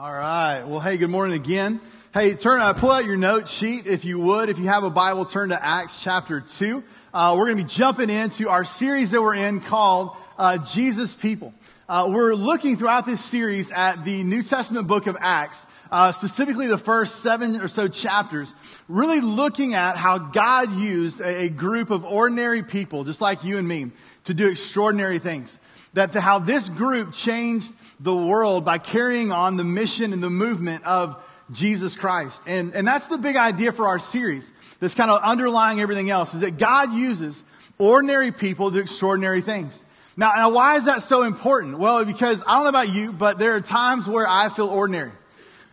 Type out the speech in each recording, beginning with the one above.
All right. Well, hey, good morning again. Hey, turn, uh, pull out your note sheet if you would. If you have a Bible, turn to Acts chapter 2. Uh, we're going to be jumping into our series that we're in called uh, Jesus People. Uh, we're looking throughout this series at the New Testament book of Acts, uh, specifically the first seven or so chapters, really looking at how God used a, a group of ordinary people, just like you and me, to do extraordinary things. That the, how this group changed the world by carrying on the mission and the movement of Jesus Christ. And, and that's the big idea for our series. That's kind of underlying everything else is that God uses ordinary people to extraordinary things. Now, now, why is that so important? Well, because I don't know about you, but there are times where I feel ordinary.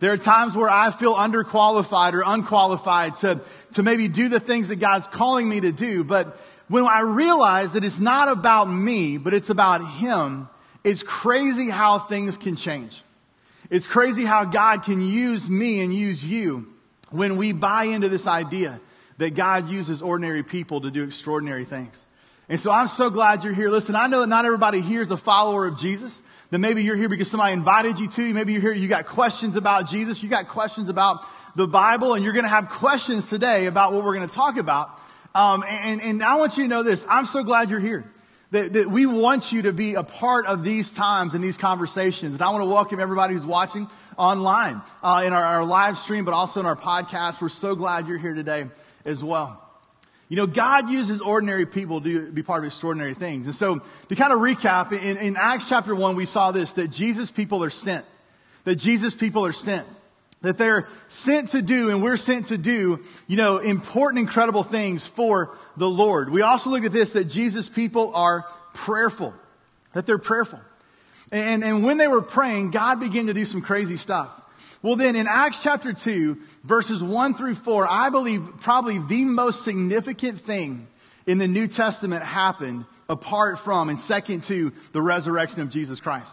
There are times where I feel underqualified or unqualified to, to maybe do the things that God's calling me to do. But when I realize that it's not about me, but it's about Him, it's crazy how things can change. It's crazy how God can use me and use you when we buy into this idea that God uses ordinary people to do extraordinary things. And so I'm so glad you're here. Listen, I know that not everybody here is a follower of Jesus. That maybe you're here because somebody invited you to. Maybe you're here, you got questions about Jesus. You got questions about the Bible and you're going to have questions today about what we're going to talk about. Um, and, and I want you to know this. I'm so glad you're here. That, that, we want you to be a part of these times and these conversations. And I want to welcome everybody who's watching online uh, in our, our live stream, but also in our podcast. We're so glad you're here today as well. You know, God uses ordinary people to be part of extraordinary things. And so, to kind of recap, in, in Acts chapter 1, we saw this that Jesus people are sent. That Jesus people are sent. That they're sent to do, and we're sent to do, you know, important, incredible things for the Lord. We also look at this that Jesus people are prayerful. That they're prayerful. And, and when they were praying, God began to do some crazy stuff. Well, then in Acts chapter 2, verses 1 through 4, I believe probably the most significant thing in the New Testament happened apart from and second to the resurrection of Jesus Christ.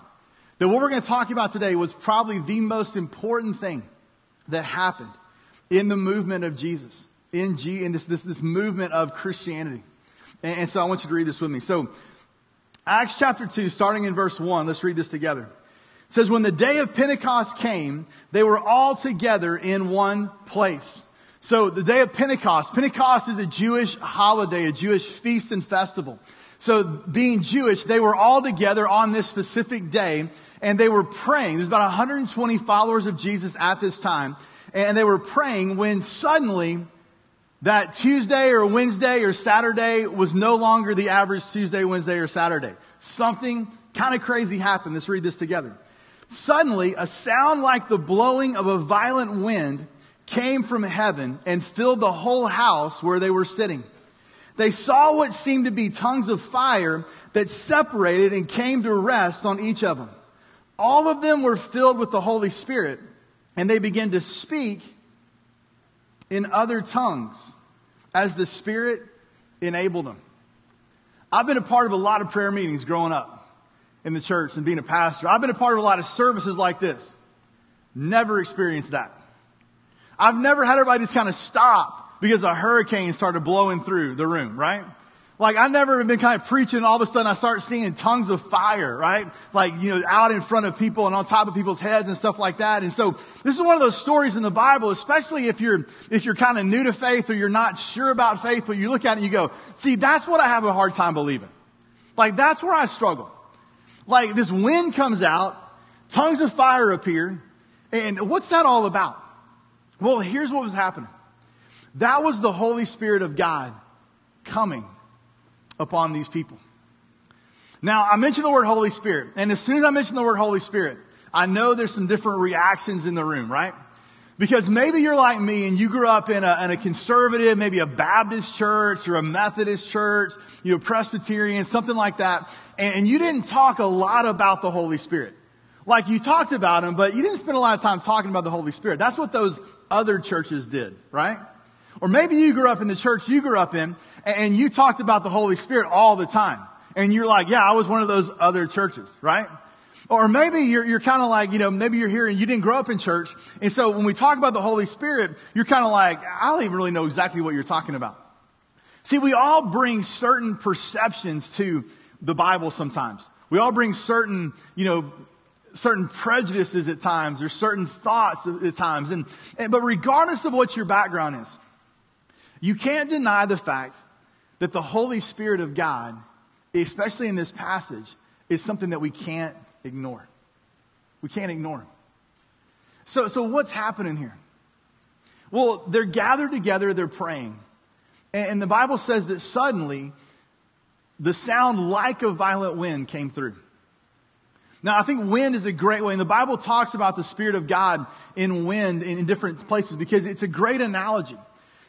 That what we're going to talk about today was probably the most important thing that happened in the movement of Jesus, in, G, in this, this, this movement of Christianity. And, and so I want you to read this with me. So, Acts chapter 2, starting in verse 1, let's read this together It says, when the day of Pentecost came, they were all together in one place. So the day of Pentecost, Pentecost is a Jewish holiday, a Jewish feast and festival. So being Jewish, they were all together on this specific day and they were praying. There's about 120 followers of Jesus at this time. And they were praying when suddenly that Tuesday or Wednesday or Saturday was no longer the average Tuesday, Wednesday, or Saturday. Something kind of crazy happened. Let's read this together. Suddenly, a sound like the blowing of a violent wind came from heaven and filled the whole house where they were sitting. They saw what seemed to be tongues of fire that separated and came to rest on each of them. All of them were filled with the Holy Spirit, and they began to speak in other tongues as the Spirit enabled them. I've been a part of a lot of prayer meetings growing up in the church and being a pastor. I've been a part of a lot of services like this. Never experienced that. I've never had everybody just kind of stop because a hurricane started blowing through the room, right? Like I've never been kind of preaching all of a sudden I start seeing tongues of fire, right? Like, you know, out in front of people and on top of people's heads and stuff like that. And so this is one of those stories in the Bible, especially if you're, if you're kind of new to faith or you're not sure about faith, but you look at it and you go, see, that's what I have a hard time believing. Like that's where I struggle. Like this wind comes out, tongues of fire appear, and what's that all about? Well, here's what was happening. That was the Holy Spirit of God coming upon these people. Now, I mentioned the word Holy Spirit, and as soon as I mention the word Holy Spirit, I know there's some different reactions in the room, right? Because maybe you're like me and you grew up in a, in a conservative, maybe a Baptist church or a Methodist church, you know, Presbyterian, something like that. And, and you didn't talk a lot about the Holy Spirit. Like you talked about him, but you didn't spend a lot of time talking about the Holy Spirit. That's what those other churches did, right? Or maybe you grew up in the church you grew up in and you talked about the Holy Spirit all the time. And you're like, yeah, I was one of those other churches, right? Or maybe you're, you're kind of like, you know, maybe you're here and you didn't grow up in church. And so when we talk about the Holy Spirit, you're kind of like, I don't even really know exactly what you're talking about. See, we all bring certain perceptions to the Bible sometimes. We all bring certain, you know, certain prejudices at times or certain thoughts at times. And, and, but regardless of what your background is, you can't deny the fact that the Holy Spirit of God, especially in this passage, is something that we can't ignore. We can't ignore him. So, so what's happening here? Well, they're gathered together, they're praying. And the Bible says that suddenly the sound like a violent wind came through. Now, I think wind is a great way, and the Bible talks about the Spirit of God in wind in different places because it's a great analogy.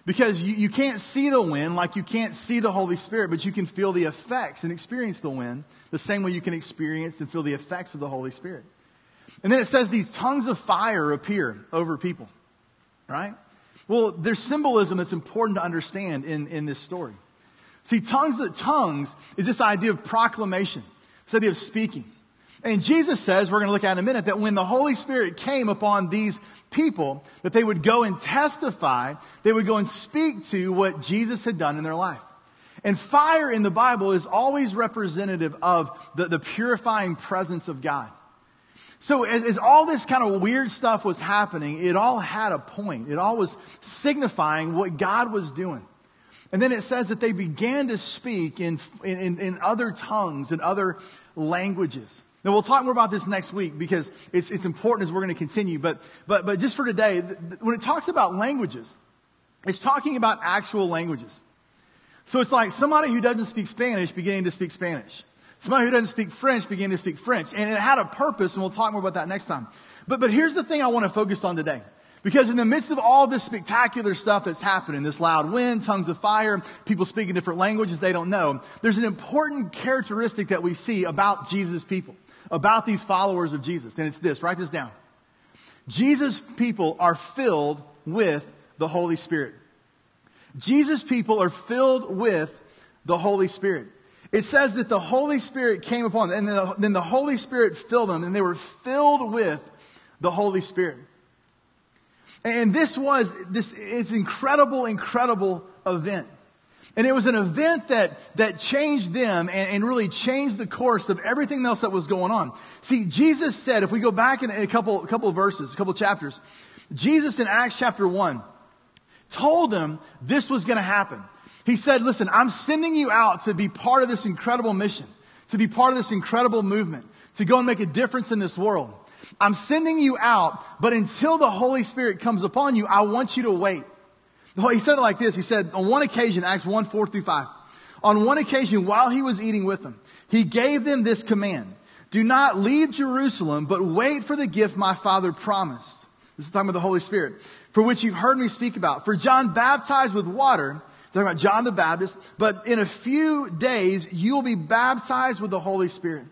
Because you, you can't see the wind like you can't see the Holy Spirit, but you can feel the effects and experience the wind the same way you can experience and feel the effects of the Holy Spirit. And then it says these tongues of fire appear over people, right? Well, there's symbolism that's important to understand in, in this story. See, tongues, tongues is this idea of proclamation, this idea of speaking. And Jesus says, we're going to look at in a minute, that when the Holy Spirit came upon these people, that they would go and testify, they would go and speak to what Jesus had done in their life. And fire in the Bible is always representative of the, the purifying presence of God. So as, as, all this kind of weird stuff was happening, it all had a point. It all was signifying what God was doing. And then it says that they began to speak in, in, in other tongues and other languages. Now we'll talk more about this next week because it's, it's important as we're going to continue. But, but, but just for today, when it talks about languages, it's talking about actual languages. So it's like somebody who doesn't speak Spanish beginning to speak Spanish. Somebody who doesn't speak French beginning to speak French. And it had a purpose, and we'll talk more about that next time. But, but here's the thing I want to focus on today. Because in the midst of all this spectacular stuff that's happening, this loud wind, tongues of fire, people speaking different languages they don't know, there's an important characteristic that we see about Jesus' people, about these followers of Jesus. And it's this, write this down. Jesus' people are filled with the Holy Spirit. Jesus' people are filled with the Holy Spirit. It says that the Holy Spirit came upon them, and then the, then the Holy Spirit filled them, and they were filled with the Holy Spirit. And this was this it's incredible, incredible event. And it was an event that, that changed them and, and, really changed the course of everything else that was going on. See, Jesus said, if we go back in a couple, a couple of verses, a couple of chapters, Jesus in Acts chapter 1 told them this was going to happen. He said, listen, I'm sending you out to be part of this incredible mission, to be part of this incredible movement, to go and make a difference in this world. I'm sending you out, but until the Holy Spirit comes upon you, I want you to wait. He said it like this. He said, on one occasion, Acts 1, 4 through 5, on one occasion while he was eating with them, he gave them this command. Do not leave Jerusalem, but wait for the gift my father promised. This is talking about the Holy Spirit, for which you've heard me speak about. For John baptized with water, talking about John the Baptist, but in a few days you will be baptized with the Holy Spirit.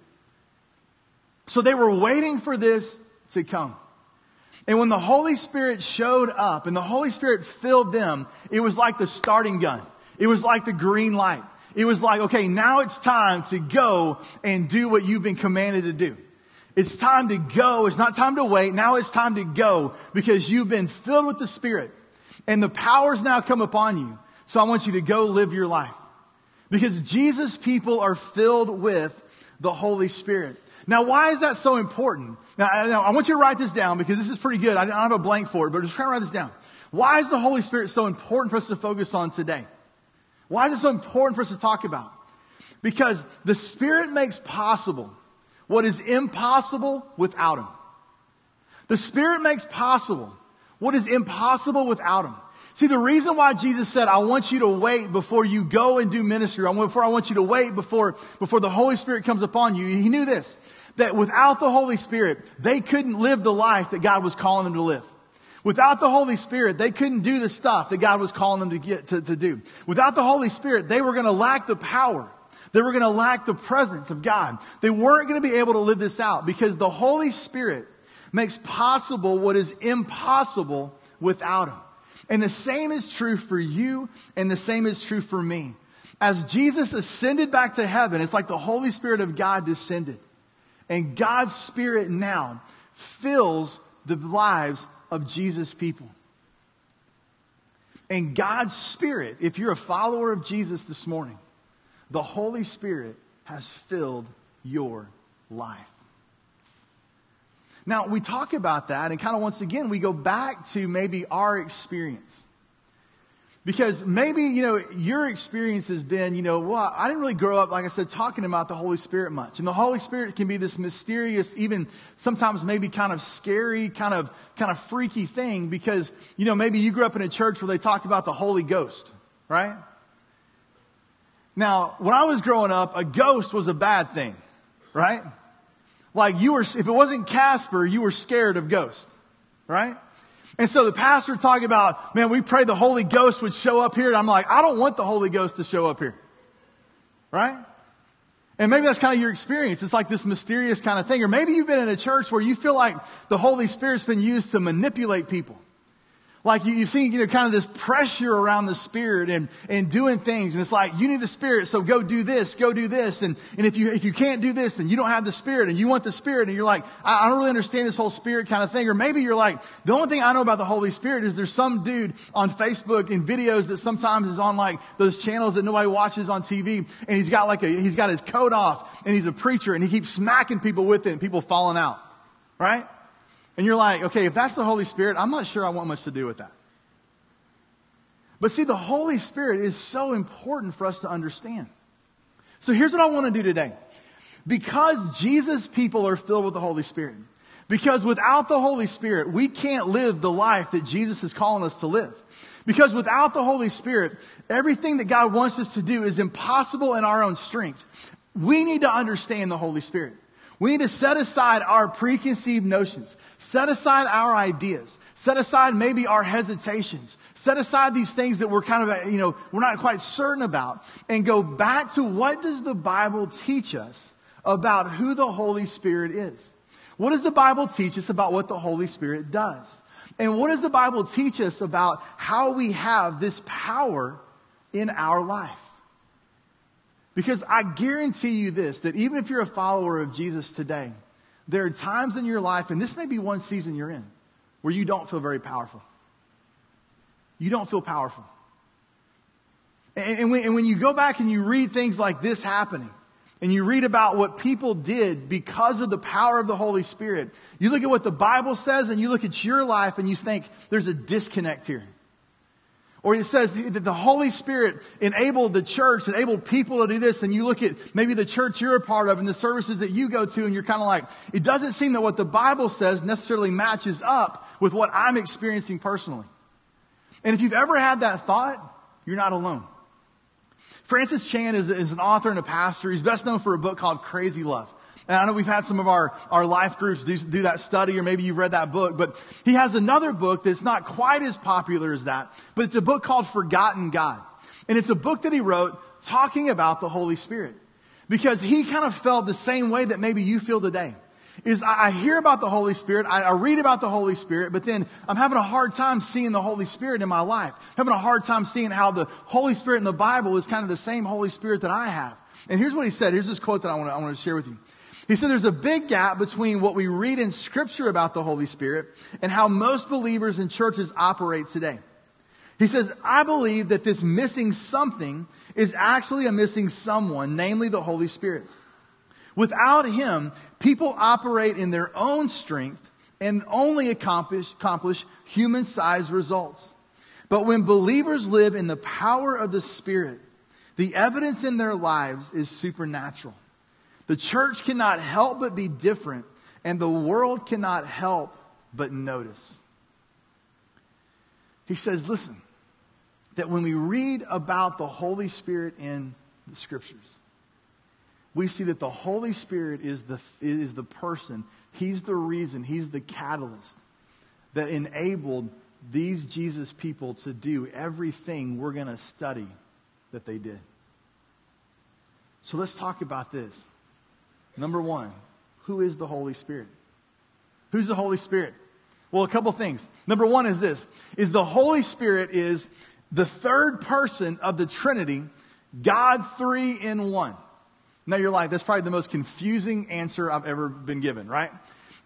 So they were waiting for this to come. And when the Holy Spirit showed up and the Holy Spirit filled them, it was like the starting gun. It was like the green light. It was like, okay, now it's time to go and do what you've been commanded to do. It's time to go. It's not time to wait. Now it's time to go because you've been filled with the Spirit and the powers now come upon you. So I want you to go live your life. Because Jesus people are filled with the Holy Spirit. Now, why is that so important? Now, I want you to write this down because this is pretty good. I don't have a blank for it, but just try to write this down. Why is the Holy Spirit so important for us to focus on today? Why is it so important for us to talk about? Because the Spirit makes possible what is impossible without Him. The Spirit makes possible what is impossible without Him. See, the reason why Jesus said, I want you to wait before you go and do ministry, before I want you to wait before, before the Holy Spirit comes upon you, he knew this, that without the Holy Spirit, they couldn't live the life that God was calling them to live. Without the Holy Spirit, they couldn't do the stuff that God was calling them to get, to, to do. Without the Holy Spirit, they were going to lack the power. They were going to lack the presence of God. They weren't going to be able to live this out because the Holy Spirit makes possible what is impossible without Him. And the same is true for you, and the same is true for me. As Jesus ascended back to heaven, it's like the Holy Spirit of God descended. And God's Spirit now fills the lives of Jesus' people. And God's Spirit, if you're a follower of Jesus this morning, the Holy Spirit has filled your life. Now, we talk about that, and kind of once again, we go back to maybe our experience. Because maybe, you know, your experience has been, you know, well, I didn't really grow up, like I said, talking about the Holy Spirit much. And the Holy Spirit can be this mysterious, even sometimes maybe kind of scary, kind of, kind of freaky thing because, you know, maybe you grew up in a church where they talked about the Holy Ghost, right? Now, when I was growing up, a ghost was a bad thing, right? Like you were, if it wasn't Casper, you were scared of ghosts, right? And so the pastor talking about, man, we pray the Holy Ghost would show up here. And I'm like, I don't want the Holy Ghost to show up here. Right? And maybe that's kind of your experience. It's like this mysterious kind of thing. Or maybe you've been in a church where you feel like the Holy Spirit's been used to manipulate people. Like you, you see, you know, kind of this pressure around the Spirit and, and doing things. And it's like, you need the Spirit, so go do this, go do this. And, and if you, if you can't do this, and you don't have the Spirit and you want the Spirit. And you're like, I, I don't really understand this whole Spirit kind of thing. Or maybe you're like, the only thing I know about the Holy Spirit is there's some dude on Facebook in videos that sometimes is on like those channels that nobody watches on TV. And he's got like a, he's got his coat off and he's a preacher and he keeps smacking people with it and people falling out. Right? And you're like, okay, if that's the Holy Spirit, I'm not sure I want much to do with that. But see, the Holy Spirit is so important for us to understand. So here's what I want to do today. Because Jesus' people are filled with the Holy Spirit, because without the Holy Spirit, we can't live the life that Jesus is calling us to live. Because without the Holy Spirit, everything that God wants us to do is impossible in our own strength. We need to understand the Holy Spirit. We need to set aside our preconceived notions, set aside our ideas, set aside maybe our hesitations, set aside these things that we're kind of, you know, we're not quite certain about, and go back to what does the Bible teach us about who the Holy Spirit is? What does the Bible teach us about what the Holy Spirit does? And what does the Bible teach us about how we have this power in our life? Because I guarantee you this, that even if you're a follower of Jesus today, there are times in your life, and this may be one season you're in, where you don't feel very powerful. You don't feel powerful. And, and, when, and when you go back and you read things like this happening, and you read about what people did because of the power of the Holy Spirit, you look at what the Bible says and you look at your life and you think there's a disconnect here. Or it says that the Holy Spirit enabled the church, enabled people to do this, and you look at maybe the church you're a part of and the services that you go to, and you're kind of like, it doesn't seem that what the Bible says necessarily matches up with what I'm experiencing personally. And if you've ever had that thought, you're not alone. Francis Chan is, is an author and a pastor. He's best known for a book called Crazy Love. And I know we've had some of our, our life groups do, do that study, or maybe you've read that book, but he has another book that's not quite as popular as that, but it's a book called Forgotten God. And it's a book that he wrote talking about the Holy Spirit. Because he kind of felt the same way that maybe you feel today. Is I hear about the Holy Spirit, I, read about the Holy Spirit, but then I'm having a hard time seeing the Holy Spirit in my life. Having a hard time seeing how the Holy Spirit in the Bible is kind of the same Holy Spirit that I have. And here's what he said. Here's this quote that I want to, I want to share with you. He said there's a big gap between what we read in scripture about the Holy Spirit and how most believers in churches operate today. He says, I believe that this missing something is actually a missing someone, namely the Holy Spirit. Without Him, people operate in their own strength and only accomplish, accomplish human sized results. But when believers live in the power of the Spirit, the evidence in their lives is supernatural. The church cannot help but be different, and the world cannot help but notice. He says, listen, that when we read about the Holy Spirit in the scriptures, we see that the Holy Spirit is the, is the person, He's the reason, He's the catalyst that enabled these Jesus people to do everything we're going to study that they did. So let's talk about this. Number one, who is the Holy Spirit? Who's the Holy Spirit? Well, a couple things. Number one is this, is the Holy Spirit is the third person of the Trinity, God three in one. Now you're like, that's probably the most confusing answer I've ever been given, right?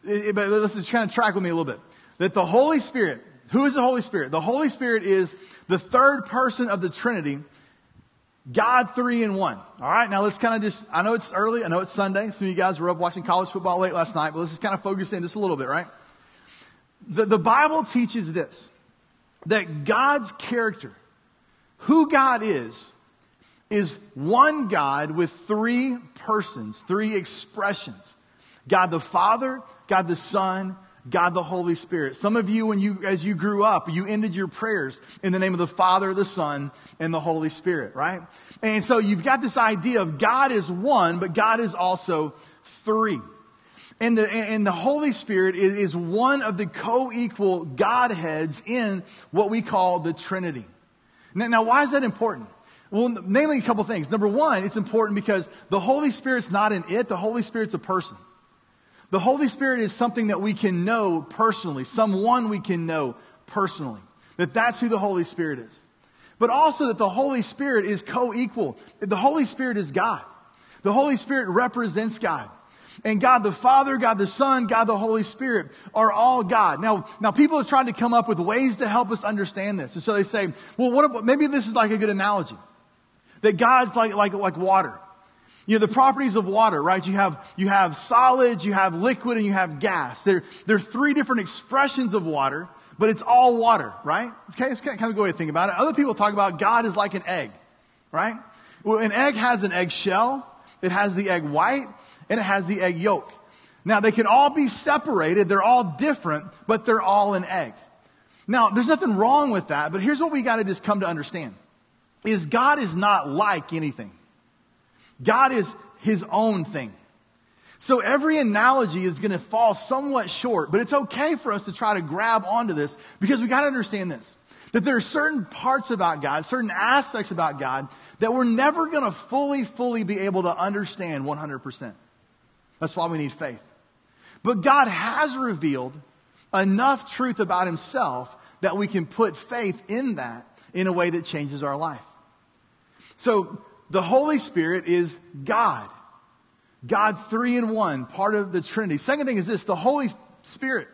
But let's just kind of track with me a little bit. That the Holy Spirit, who is the Holy Spirit? The Holy Spirit is the third person of the Trinity, God three in one. All right, now let's kind of just, I know it's early, I know it's Sunday. Some of you guys were up watching college football late last night, but let's just kind of focus in just a little bit, right? The, the Bible teaches this that God's character, who God is, is one God with three persons, three expressions God the Father, God the Son, God the Holy Spirit. Some of you, when you, as you grew up, you ended your prayers in the name of the Father, the Son, and the Holy Spirit, right? And so you've got this idea of God is one, but God is also three. And the, and the Holy Spirit is, one of the co-equal Godheads in what we call the Trinity. Now, now why is that important? Well, namely a couple things. Number one, it's important because the Holy Spirit's not an it, the Holy Spirit's a person. The Holy Spirit is something that we can know personally, someone we can know personally. That that's who the Holy Spirit is. But also that the Holy Spirit is co-equal. The Holy Spirit is God. The Holy Spirit represents God. And God the Father, God the Son, God the Holy Spirit are all God. Now, now people have tried to come up with ways to help us understand this. And so they say, well, what maybe this is like a good analogy. That God's like, like, like water. You know, the properties of water, right? You have, you have solids, you have liquid, and you have gas. There, there are three different expressions of water, but it's all water, right? Okay, it's kind of a good way to think about it. Other people talk about God is like an egg, right? Well, an egg has an egg shell, it has the egg white, and it has the egg yolk. Now, they can all be separated, they're all different, but they're all an egg. Now, there's nothing wrong with that, but here's what we got to just come to understand. Is God is not like anything. God is his own thing. So every analogy is going to fall somewhat short, but it's okay for us to try to grab onto this because we got to understand this. That there are certain parts about God, certain aspects about God that we're never going to fully, fully be able to understand 100%. That's why we need faith. But God has revealed enough truth about himself that we can put faith in that in a way that changes our life. So the Holy Spirit is God. God three in one, part of the Trinity. Second thing is this, the Holy Spirit,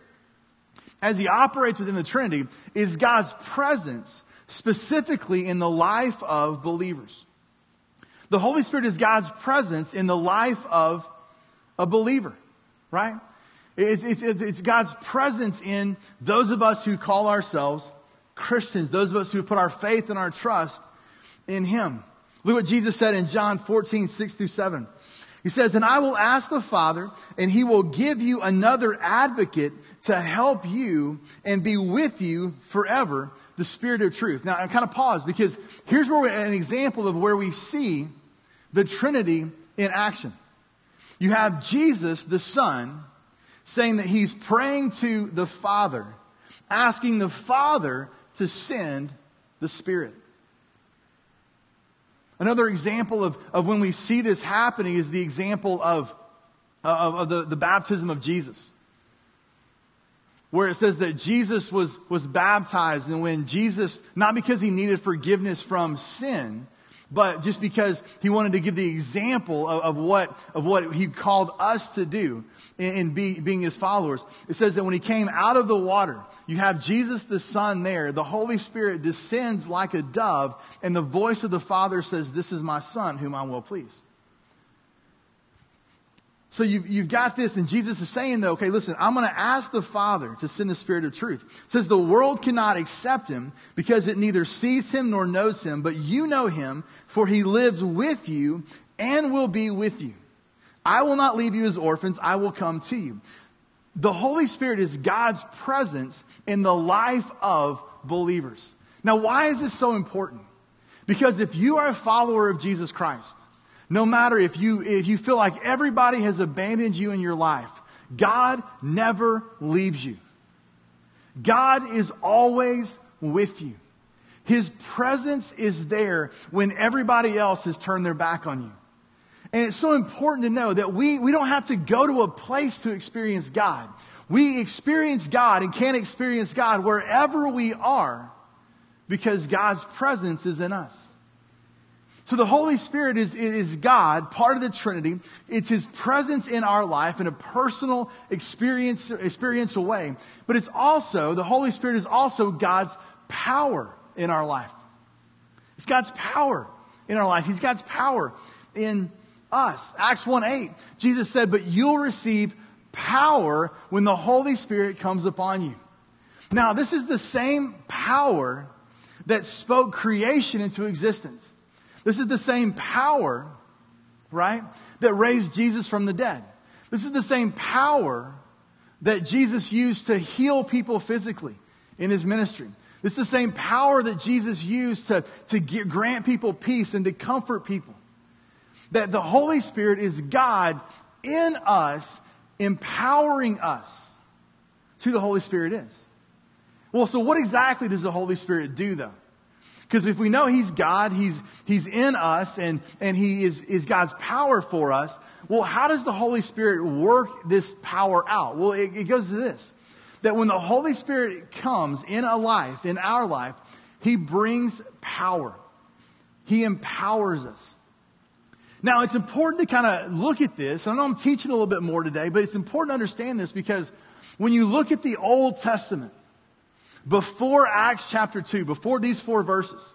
as he operates within the Trinity, is God's presence specifically in the life of believers. The Holy Spirit is God's presence in the life of a believer, right? It's, it's, it's, God's presence in those of us who call ourselves Christians, those of us who put our faith and our trust in Him. Look what Jesus said in John 14, 6 through 7. He says, And I will ask the Father, and he will give you another advocate to help you and be with you forever, the Spirit of truth. Now, I kind of pause because here's where an example of where we see the Trinity in action. You have Jesus, the Son, saying that he's praying to the Father, asking the Father to send the Spirit. Another example of, of when we see this happening is the example of, of, of the, the baptism of Jesus. Where it says that Jesus was, was baptized, and when Jesus, not because he needed forgiveness from sin, but just because he wanted to give the example of, of, what, of what he called us to do in, in be, being his followers. It says that when he came out of the water, you have Jesus the Son there. The Holy Spirit descends like a dove, and the voice of the Father says, This is my Son, whom I will please. So you've, you've got this, and Jesus is saying, though, okay, listen, I'm going to ask the Father to send the Spirit of truth. It says the world cannot accept him because it neither sees him nor knows him, but you know him, for he lives with you and will be with you. I will not leave you as orphans, I will come to you. The Holy Spirit is God's presence in the life of believers. Now, why is this so important? Because if you are a follower of Jesus Christ, no matter if you, if you feel like everybody has abandoned you in your life, God never leaves you. God is always with you. His presence is there when everybody else has turned their back on you. And it's so important to know that we, we don't have to go to a place to experience God. We experience God and can experience God wherever we are because God's presence is in us. So the Holy Spirit is, is God, part of the Trinity. It's His presence in our life in a personal experience, experiential way. But it's also, the Holy Spirit is also God's power in our life. It's God's power. in our life. He's God's power in us. Acts 1 8, Jesus said, But you'll receive power when the Holy Spirit comes upon you. Now, this is the same power that spoke creation into existence. This is the same power, right, that raised Jesus from the dead. This is the same power that Jesus used to heal people physically in his ministry. It's the same power that Jesus used to, to get, grant people peace and to comfort people. That the Holy Spirit is God in us, empowering us. Who the Holy Spirit is. Well, so what exactly does the Holy Spirit do though? Because if we know He's God, He's, He's in us, and, and He is, is God's power for us, well, how does the Holy Spirit work this power out? Well, it, it goes to this that when the Holy Spirit comes in a life, in our life, He brings power. He empowers us. Now, it's important to kind of look at this. I know I'm teaching a little bit more today, but it's important to understand this because when you look at the Old Testament, before Acts chapter 2, before these four verses,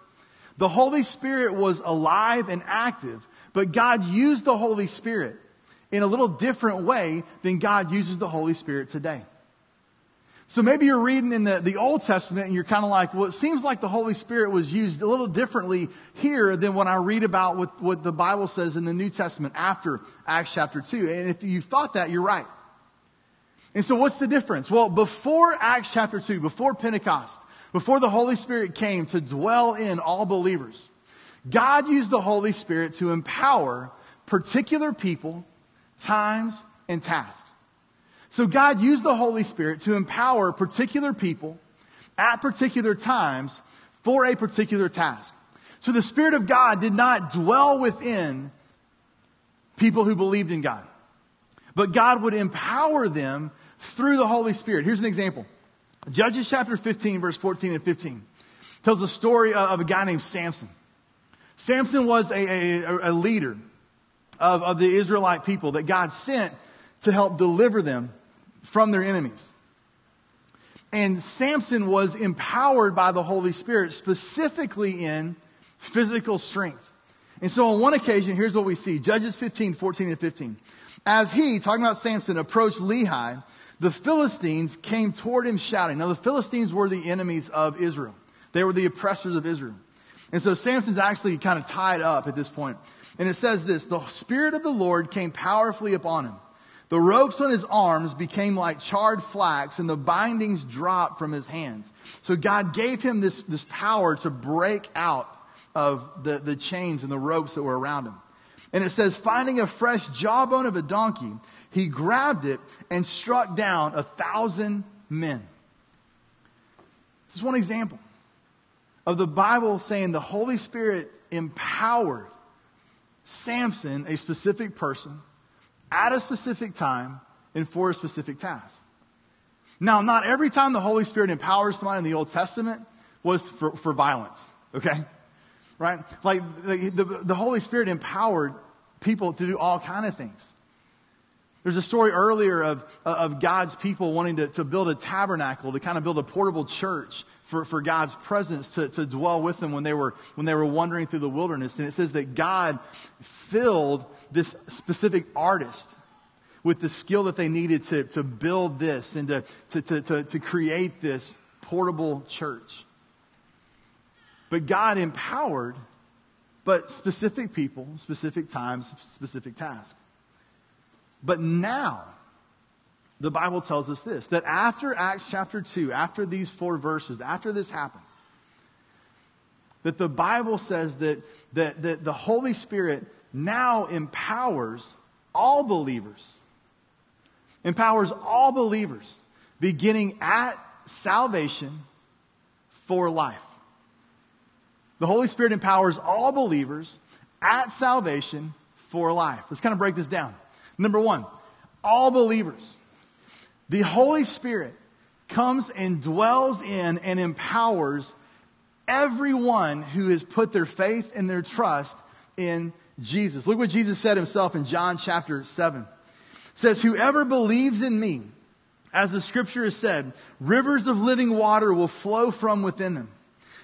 the Holy Spirit was alive and active, but God used the Holy Spirit in a little different way than God uses the Holy Spirit today. So maybe you're reading in the, the Old Testament and you're kind of like, well, it seems like the Holy Spirit was used a little differently here than when I read about what, what the Bible says in the New Testament after Acts chapter 2. And if you thought that, you're right. And so what's the difference? Well, before Acts chapter 2, before Pentecost, before the Holy Spirit came to dwell in all believers, God used the Holy Spirit to empower particular people, times, and tasks. So God used the Holy Spirit to empower particular people at particular times for a particular task. So the Spirit of God did not dwell within people who believed in God, but God would empower them through the Holy Spirit. Here's an example. Judges chapter 15, verse 14 and 15 tells the story of a guy named Samson. Samson was a, a, a leader of, of the Israelite people that God sent to help deliver them from their enemies. And Samson was empowered by the Holy Spirit specifically in physical strength. And so on one occasion, here's what we see. Judges 15, 14 and 15. As he, talking about Samson, approached Lehi, the Philistines came toward him shouting. Now, the Philistines were the enemies of Israel. They were the oppressors of Israel. And so Samson's actually kind of tied up at this point. And it says this, the Spirit of the Lord came powerfully upon him. The ropes on his arms became like charred flax and the bindings dropped from his hands. So God gave him this, this power to break out of the, the chains and the ropes that were around him. And it says, finding a fresh jawbone of a donkey, he grabbed it and struck down a thousand men. This is one example of the Bible saying the Holy Spirit empowered Samson, a specific person, at a specific time and for a specific task. Now, not every time the Holy Spirit empowers someone in the Old Testament was for, for violence, okay? Right? Like the, the, the Holy Spirit empowered people to do all kind of things. There's a story earlier of, of God's people wanting to, to build a tabernacle, to kind of build a portable church for, for God's presence to, to dwell with them when they, were, when they were wandering through the wilderness. And it says that God filled this specific artist with the skill that they needed to, to build this and to, to, to, to, to create this portable church. But God empowered, but specific people, specific times, specific tasks. But now, the Bible tells us this that after Acts chapter 2, after these four verses, after this happened, that the Bible says that, that, that the Holy Spirit now empowers all believers, empowers all believers, beginning at salvation for life. The Holy Spirit empowers all believers at salvation for life. Let's kind of break this down. Number one, all believers. The Holy Spirit comes and dwells in and empowers everyone who has put their faith and their trust in Jesus. Look what Jesus said himself in John chapter 7. It says, Whoever believes in me, as the scripture has said, rivers of living water will flow from within them.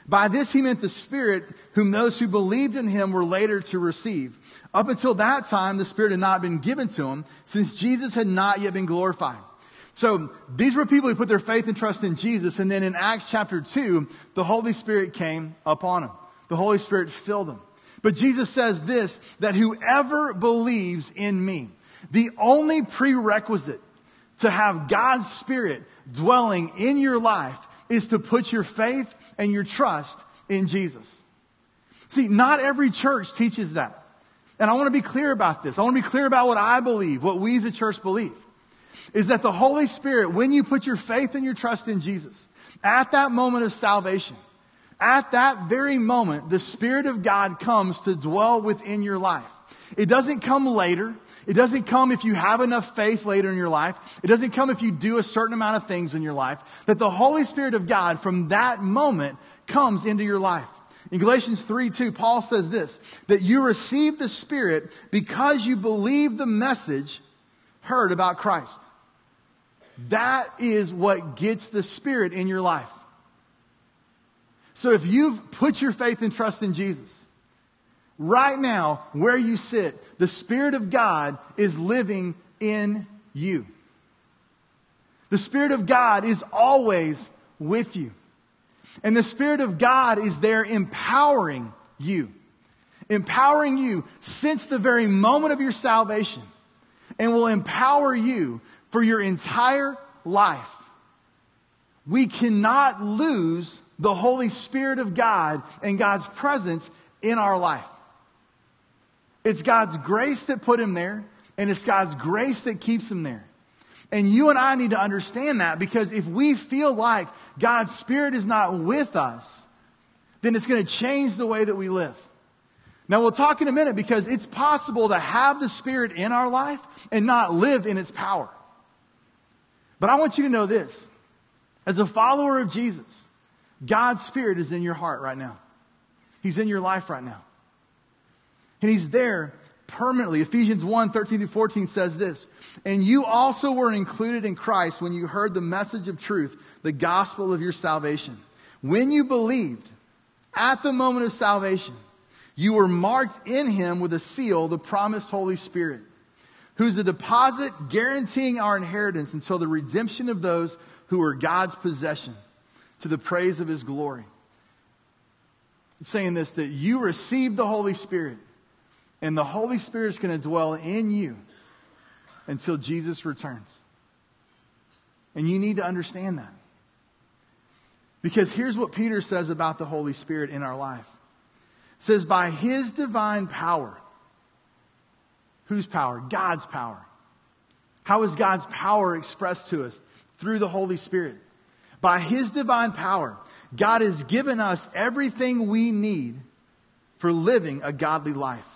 By this he meant the Spirit, whom those who believed in him were later to receive. Up until that time, the Spirit had not been given to him, since Jesus had not yet been glorified. So these were people who put their faith and trust in Jesus, and then in Acts chapter 2, the Holy Spirit came upon them. The Holy Spirit filled them. But Jesus says this, that whoever believes in me, the only prerequisite to have God's Spirit dwelling in your life is to put your faith and your trust in Jesus. See, not every church teaches that. And I want to be clear about this. I want to be clear about what I believe, what we as a church believe. Is that the Holy Spirit, when you put your faith and your trust in Jesus, at that moment of salvation, at that very moment, the Spirit of God comes to dwell within your life. It doesn't come later. It doesn't come if you have enough faith later in your life. It doesn't come if you do a certain amount of things in your life. That the Holy Spirit of God from that moment comes into your life. In Galatians 3 2, Paul says this that you receive the Spirit because you believe the message heard about Christ. That is what gets the Spirit in your life. So if you've put your faith and trust in Jesus, right now, where you sit, the Spirit of God is living in you. The Spirit of God is always with you. And the Spirit of God is there empowering you. Empowering you since the very moment of your salvation. And will empower you for your entire life. We cannot lose the Holy Spirit of God and God's presence in our life. It's God's grace that put him there, and it's God's grace that keeps him there. And you and I need to understand that because if we feel like God's Spirit is not with us, then it's going to change the way that we live. Now, we'll talk in a minute because it's possible to have the Spirit in our life and not live in its power. But I want you to know this as a follower of Jesus, God's Spirit is in your heart right now, He's in your life right now. And he's there permanently. Ephesians 1 13 through 14 says this And you also were included in Christ when you heard the message of truth, the gospel of your salvation. When you believed at the moment of salvation, you were marked in him with a seal, the promised Holy Spirit, who's a deposit guaranteeing our inheritance until the redemption of those who are God's possession to the praise of his glory. It's saying this that you received the Holy Spirit and the Holy Spirit is going to dwell in you until Jesus returns. And you need to understand that. Because here's what Peter says about the Holy Spirit in our life. It says, by his divine power. Whose power? God's power. How is God's power expressed to us? Through the Holy Spirit. By his divine power, God has given us everything we need for living a godly life.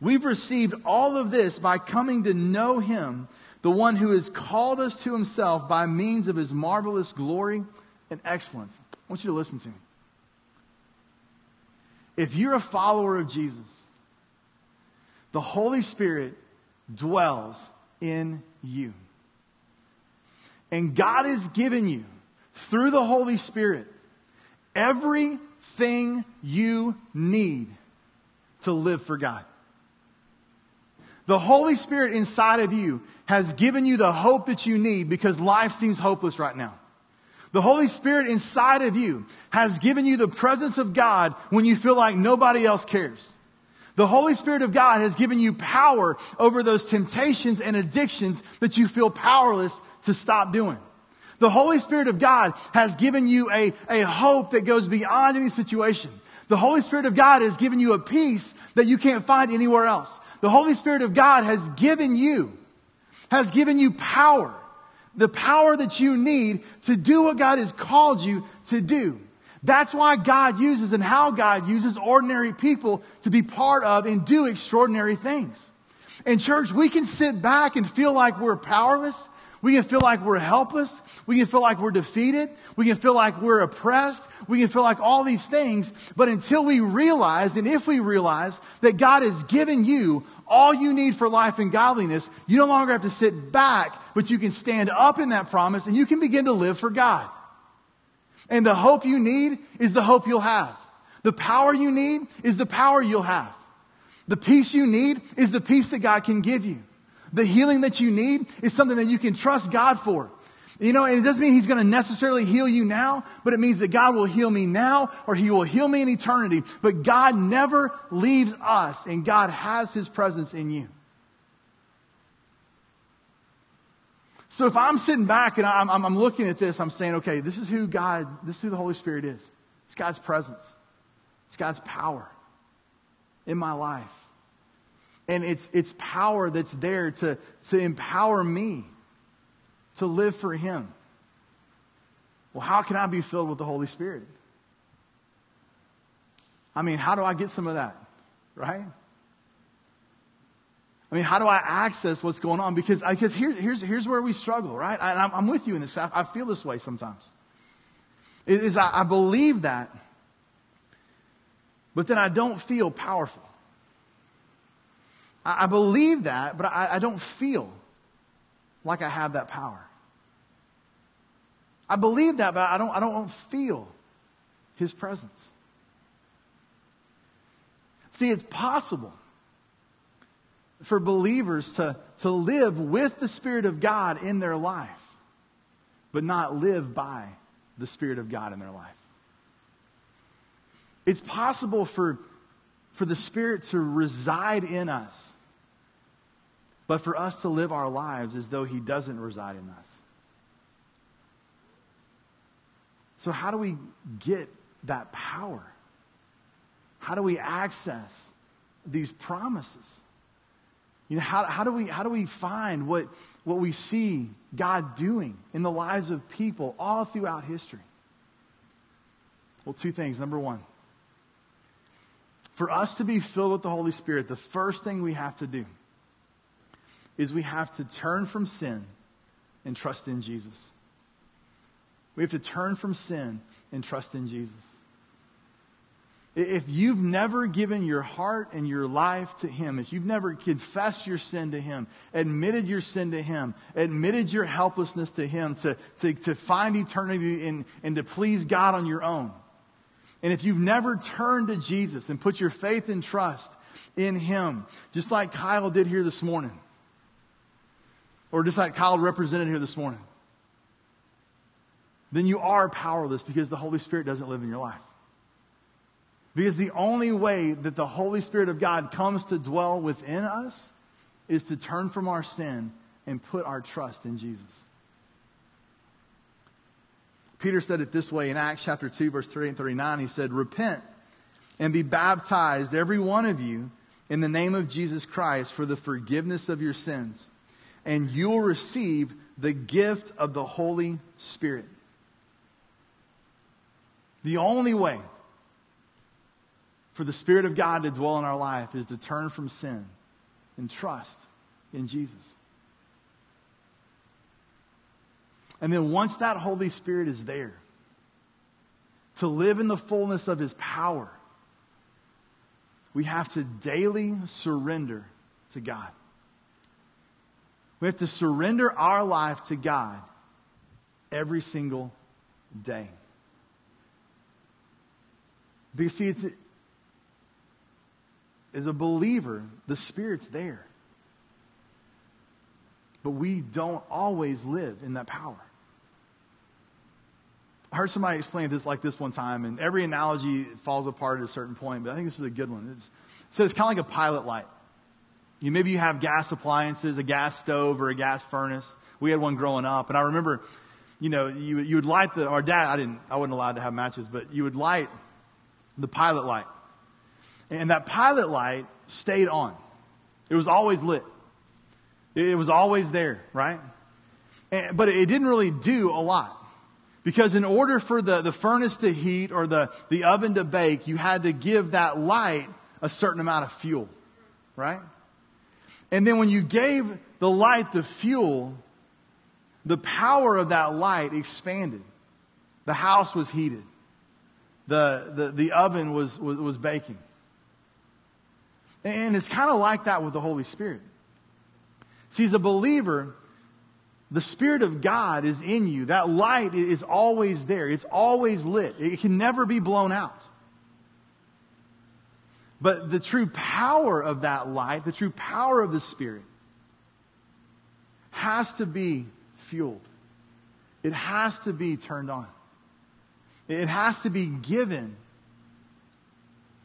We've received all of this by coming to know Him, the one who has called us to Himself by means of His marvelous glory and excellence. I want you to listen to me. If you're a follower of Jesus, the Holy Spirit dwells in you. And God has given you, through the Holy Spirit, everything you need to live for God. The Holy Spirit inside of you has given you the hope that you need because life seems hopeless right now. The Holy Spirit inside of you has given you the presence of God when you feel like nobody else cares. The Holy Spirit of God has given you power over those temptations and addictions that you feel powerless to stop doing. The Holy Spirit of God has given you a, a hope that goes beyond any situation. The Holy Spirit of God has given you a peace that you can't find anywhere else. The Holy Spirit of God has given you, has given you power. The power that you need to do what God has called you to do. That's why God uses and how God uses ordinary people to be part of and do extraordinary things. In church, we can sit back and feel like we're powerless. We can feel like we're helpless. We can feel like we're defeated. We can feel like we're oppressed. We can feel like all these things. But until we realize, and if we realize that God has given you all you need for life and godliness, you no longer have to sit back, but you can stand up in that promise and you can begin to live for God. And the hope you need is the hope you'll have. The power you need is the power you'll have. The peace you need is the peace that God can give you. The healing that you need is something that you can trust God for. You know, and it doesn't mean He's going to necessarily heal you now, but it means that God will heal me now or He will heal me in eternity. But God never leaves us and God has His presence in you. So if I'm sitting back and I'm, I'm, looking at this, I'm saying, okay, this is who God, this is who the Holy Spirit is. It's God's presence. It's God's power in my life. And it's, it's power that's there to, to empower me to live for Him. Well, how can I be filled with the Holy Spirit? I mean, how do I get some of that? Right? I mean, how do I access what's going on? Because, because here, here's, here's where we struggle, right? I, I'm, I'm with you in this. I, I feel this way sometimes. It is I, I believe that, but then I don't feel powerful. I, I believe that, but I, I don't feel like I have that power. I believe that, but I don't, I don't feel his presence. See, it's possible for believers to, to live with the Spirit of God in their life, but not live by the Spirit of God in their life. It's possible for, for the Spirit to reside in us, but for us to live our lives as though He doesn't reside in us. So, how do we get that power? How do we access these promises? You know, how, how, do we, how do we find what, what we see God doing in the lives of people all throughout history? Well, two things. Number one, for us to be filled with the Holy Spirit, the first thing we have to do is we have to turn from sin and trust in Jesus. We have to turn from sin and trust in Jesus. If you've never given your heart and your life to Him, if you've never confessed your sin to Him, admitted your sin to Him, admitted your helplessness to Him to, to, to find eternity and, and to please God on your own, and if you've never turned to Jesus and put your faith and trust in Him, just like Kyle did here this morning, or just like Kyle represented here this morning, then you are powerless because the Holy Spirit doesn't live in your life. Because the only way that the Holy Spirit of God comes to dwell within us is to turn from our sin and put our trust in Jesus. Peter said it this way in Acts chapter 2, verse 3 and 39. He said, Repent and be baptized, every one of you, in the name of Jesus Christ for the forgiveness of your sins, and you will receive the gift of the Holy Spirit. The only way for the Spirit of God to dwell in our life is to turn from sin and trust in Jesus. And then once that Holy Spirit is there, to live in the fullness of His power, we have to daily surrender to God. We have to surrender our life to God every single day. Because, see, it's, as a believer, the Spirit's there. But we don't always live in that power. I heard somebody explain this like this one time, and every analogy falls apart at a certain point, but I think this is a good one. It's, so it's kind of like a pilot light. You, maybe you have gas appliances, a gas stove or a gas furnace. We had one growing up, and I remember, you know, you, you would light the, our dad, I didn't, I wasn't allowed to have matches, but you would light the pilot light. And that pilot light stayed on. It was always lit. It was always there, right? And, but it didn't really do a lot. Because in order for the, the furnace to heat or the, the oven to bake, you had to give that light a certain amount of fuel, right? And then when you gave the light the fuel, the power of that light expanded. The house was heated. The, the, the oven was, was, was baking. And it's kind of like that with the Holy Spirit. See, as a believer, the Spirit of God is in you. That light is always there. It's always lit. It can never be blown out. But the true power of that light, the true power of the Spirit, has to be fueled. It has to be turned on. It has to be given.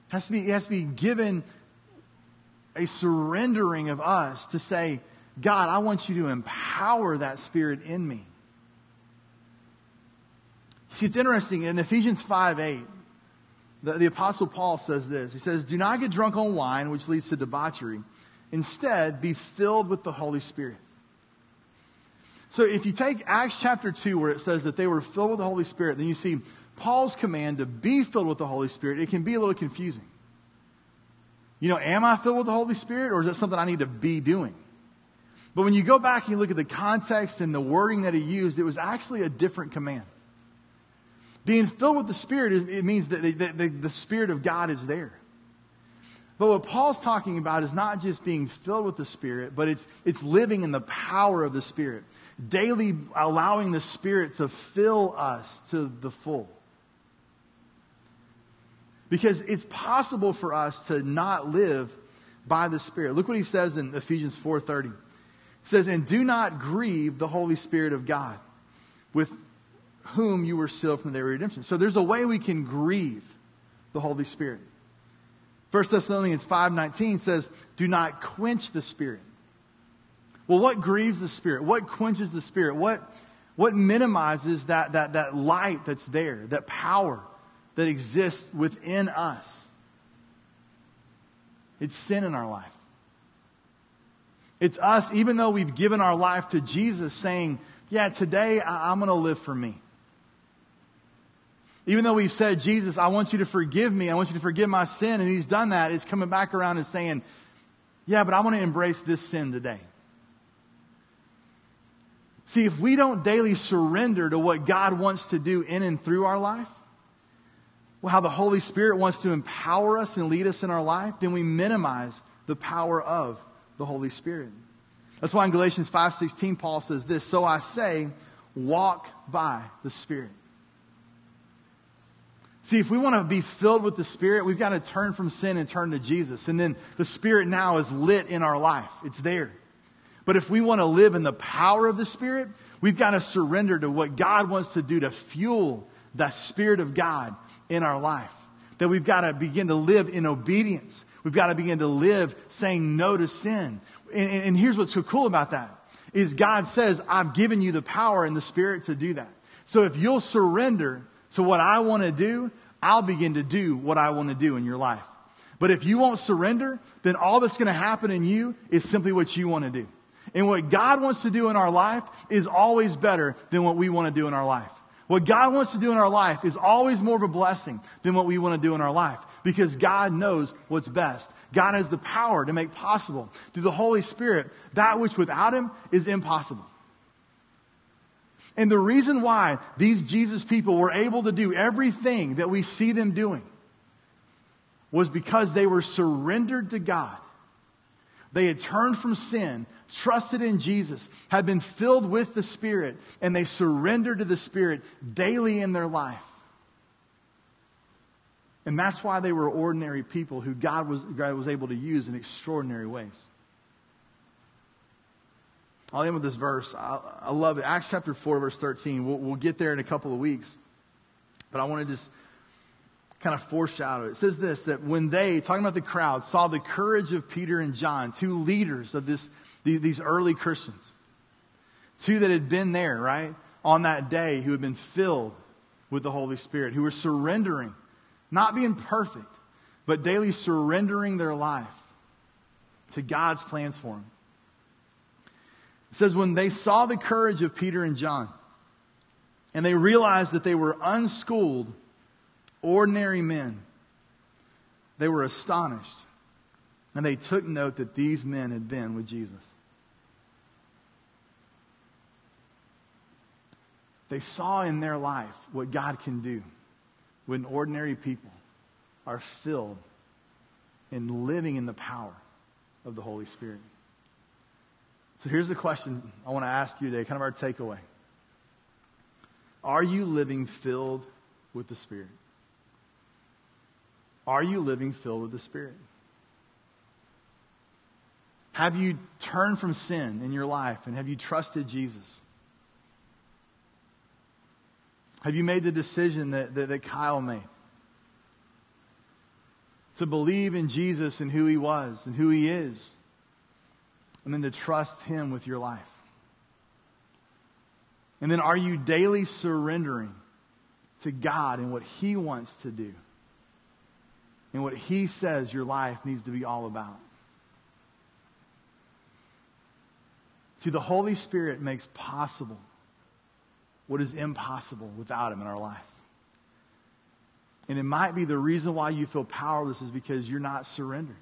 It has to be, has to be given a surrendering of us to say, God, I want you to empower that spirit in me. See, it's interesting. In Ephesians 5 8, the, the Apostle Paul says this. He says, Do not get drunk on wine, which leads to debauchery. Instead, be filled with the Holy Spirit. So if you take Acts chapter 2, where it says that they were filled with the Holy Spirit, then you see Paul's command to be filled with the Holy Spirit. It can be a little confusing. You know, am I filled with the Holy Spirit, or is that something I need to be doing? But when you go back and you look at the context and the wording that he used, it was actually a different command. Being filled with the Spirit, it means that the, the, the Spirit of God is there. But what Paul's talking about is not just being filled with the Spirit, but it's, it's living in the power of the Spirit. Daily allowing the Spirit to fill us to the full. Because it's possible for us to not live by the Spirit. Look what he says in Ephesians 4:30. It says, And do not grieve the Holy Spirit of God, with whom you were sealed from their redemption. So there's a way we can grieve the Holy Spirit. 1 Thessalonians 5.19 says, Do not quench the Spirit. Well, what grieves the Spirit? What quenches the Spirit? What, what minimizes that, that, that light that's there, that power that exists within us? It's sin in our life. It's us, even though we've given our life to Jesus, saying, Yeah, today I'm going to live for me. Even though we've said, Jesus, I want you to forgive me, I want you to forgive my sin, and He's done that, it's coming back around and saying, Yeah, but I want to embrace this sin today. See, if we don't daily surrender to what God wants to do in and through our life, well, how the Holy Spirit wants to empower us and lead us in our life, then we minimize the power of the Holy Spirit. That's why in Galatians 5:16 Paul says this, "So I say, walk by the Spirit." See, if we want to be filled with the Spirit, we've got to turn from sin and turn to Jesus. And then the Spirit now is lit in our life. It's there. But if we want to live in the power of the Spirit, we've got to surrender to what God wants to do to fuel the Spirit of God in our life. That we've got to begin to live in obedience. We've got to begin to live saying no to sin. And, and here's what's so cool about that is God says, I've given you the power and the spirit to do that. So if you'll surrender to what I want to do, I'll begin to do what I want to do in your life. But if you won't surrender, then all that's going to happen in you is simply what you want to do. And what God wants to do in our life is always better than what we want to do in our life. What God wants to do in our life is always more of a blessing than what we want to do in our life because God knows what's best. God has the power to make possible through the Holy Spirit that which without Him is impossible. And the reason why these Jesus people were able to do everything that we see them doing was because they were surrendered to God. They had turned from sin, trusted in Jesus, had been filled with the Spirit, and they surrendered to the Spirit daily in their life. And that's why they were ordinary people who God was, God was able to use in extraordinary ways. I'll end with this verse. I, I love it. Acts chapter 4, verse 13. We'll, we'll get there in a couple of weeks. But I want to just kind of foreshadow it. It says this that when they, talking about the crowd, saw the courage of Peter and John, two leaders of this, these early Christians, two that had been there, right, on that day, who had been filled with the Holy Spirit, who were surrendering not being perfect, but daily surrendering their life to God's plans for them. It says, when they saw the courage of Peter and John, and they realized that they were unschooled, ordinary men, they were astonished. And they took note that these men had been with Jesus. They saw in their life what God can do when ordinary people are filled and living in the power of the Holy Spirit. So here's the question I want to ask you today, kind of our takeaway. Are you living filled with the Spirit? Are you living filled with the Spirit? Have you turned from sin in your life and have you trusted Jesus? Have you made the decision that, that, that Kyle made? To believe in Jesus and who he was and who he is, and then to trust him with your life. And then are you daily surrendering to God and what he wants to do and what he says your life needs to be all about? See, the Holy Spirit makes possible what is impossible without Him in our life. And it might be the reason why you feel powerless is because you're not surrendered.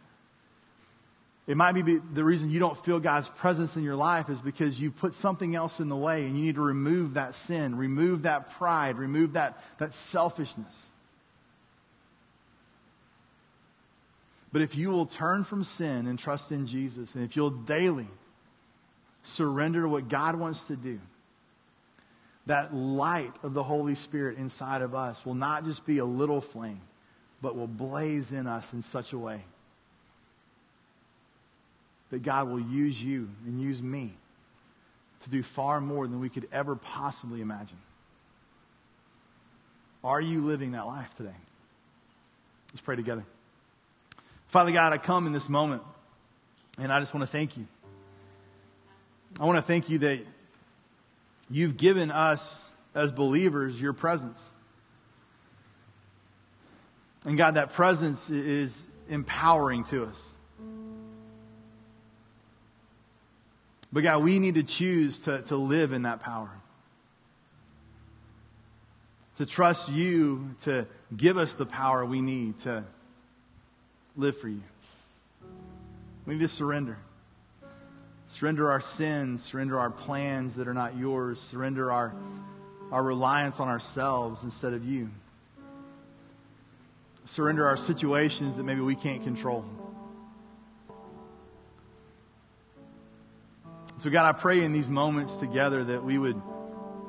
It might be the reason you don't feel God's presence in your life is because you put something else in the way and you need to remove that sin, remove that pride, remove that, that selfishness. But if you will turn from sin and trust in Jesus, and if you'll daily surrender to what God wants to do, that light of the Holy Spirit inside of us will not just be a little flame, but will blaze in us in such a way that God will use you and use me to do far more than we could ever possibly imagine. Are you living that life today? Let's pray together. Father God, I come in this moment and I just want to thank you. I want to thank you that you've given us as believers your presence. And God, that presence is empowering to us. But God, we need to choose to, to live in that power. To trust you to give us the power we need to live for you. We need to surrender. Surrender our sins, surrender our plans that are not yours, surrender our, our reliance on ourselves instead of you. Surrender our situations that maybe we can't control. So, God, I pray in these moments together that we would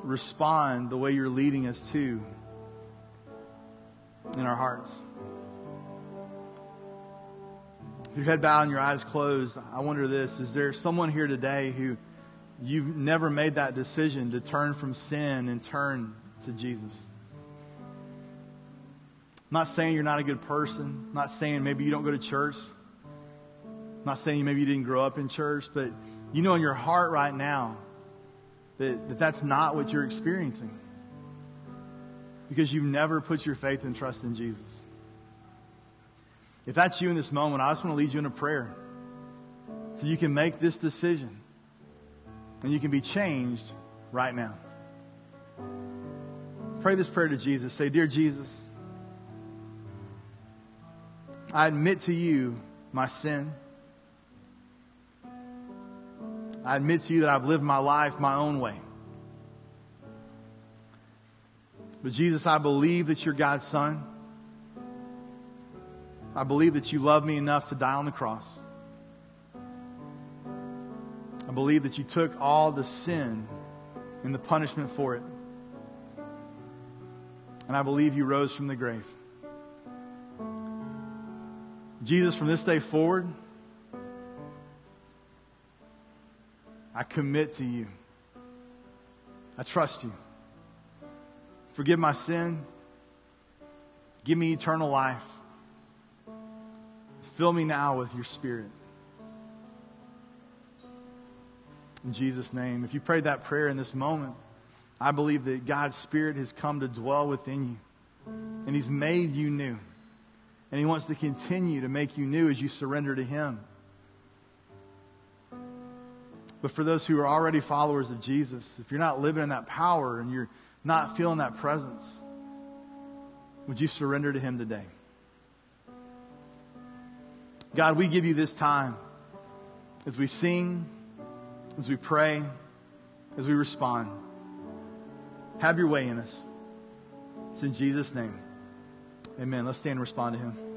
respond the way you're leading us to in our hearts. With your head bowed and your eyes closed, I wonder this is there someone here today who you've never made that decision to turn from sin and turn to Jesus? I'm not saying you're not a good person. I'm not saying maybe you don't go to church. I'm not saying maybe you didn't grow up in church, but you know in your heart right now that, that that's not what you're experiencing because you've never put your faith and trust in Jesus. If that's you in this moment, I just want to lead you in a prayer so you can make this decision and you can be changed right now. Pray this prayer to Jesus. Say, Dear Jesus, I admit to you my sin. I admit to you that I've lived my life my own way. But Jesus, I believe that you're God's Son. I believe that you love me enough to die on the cross. I believe that you took all the sin and the punishment for it. And I believe you rose from the grave. Jesus, from this day forward, I commit to you. I trust you. Forgive my sin. Give me eternal life. Fill me now with your spirit. In Jesus' name. If you prayed that prayer in this moment, I believe that God's Spirit has come to dwell within you. And He's made you new. And He wants to continue to make you new as you surrender to Him. But for those who are already followers of Jesus, if you're not living in that power and you're not feeling that presence, would you surrender to Him today? God, we give you this time as we sing, as we pray, as we respond. Have your way in us. It's in Jesus' name. Amen. Let's stand and respond to him.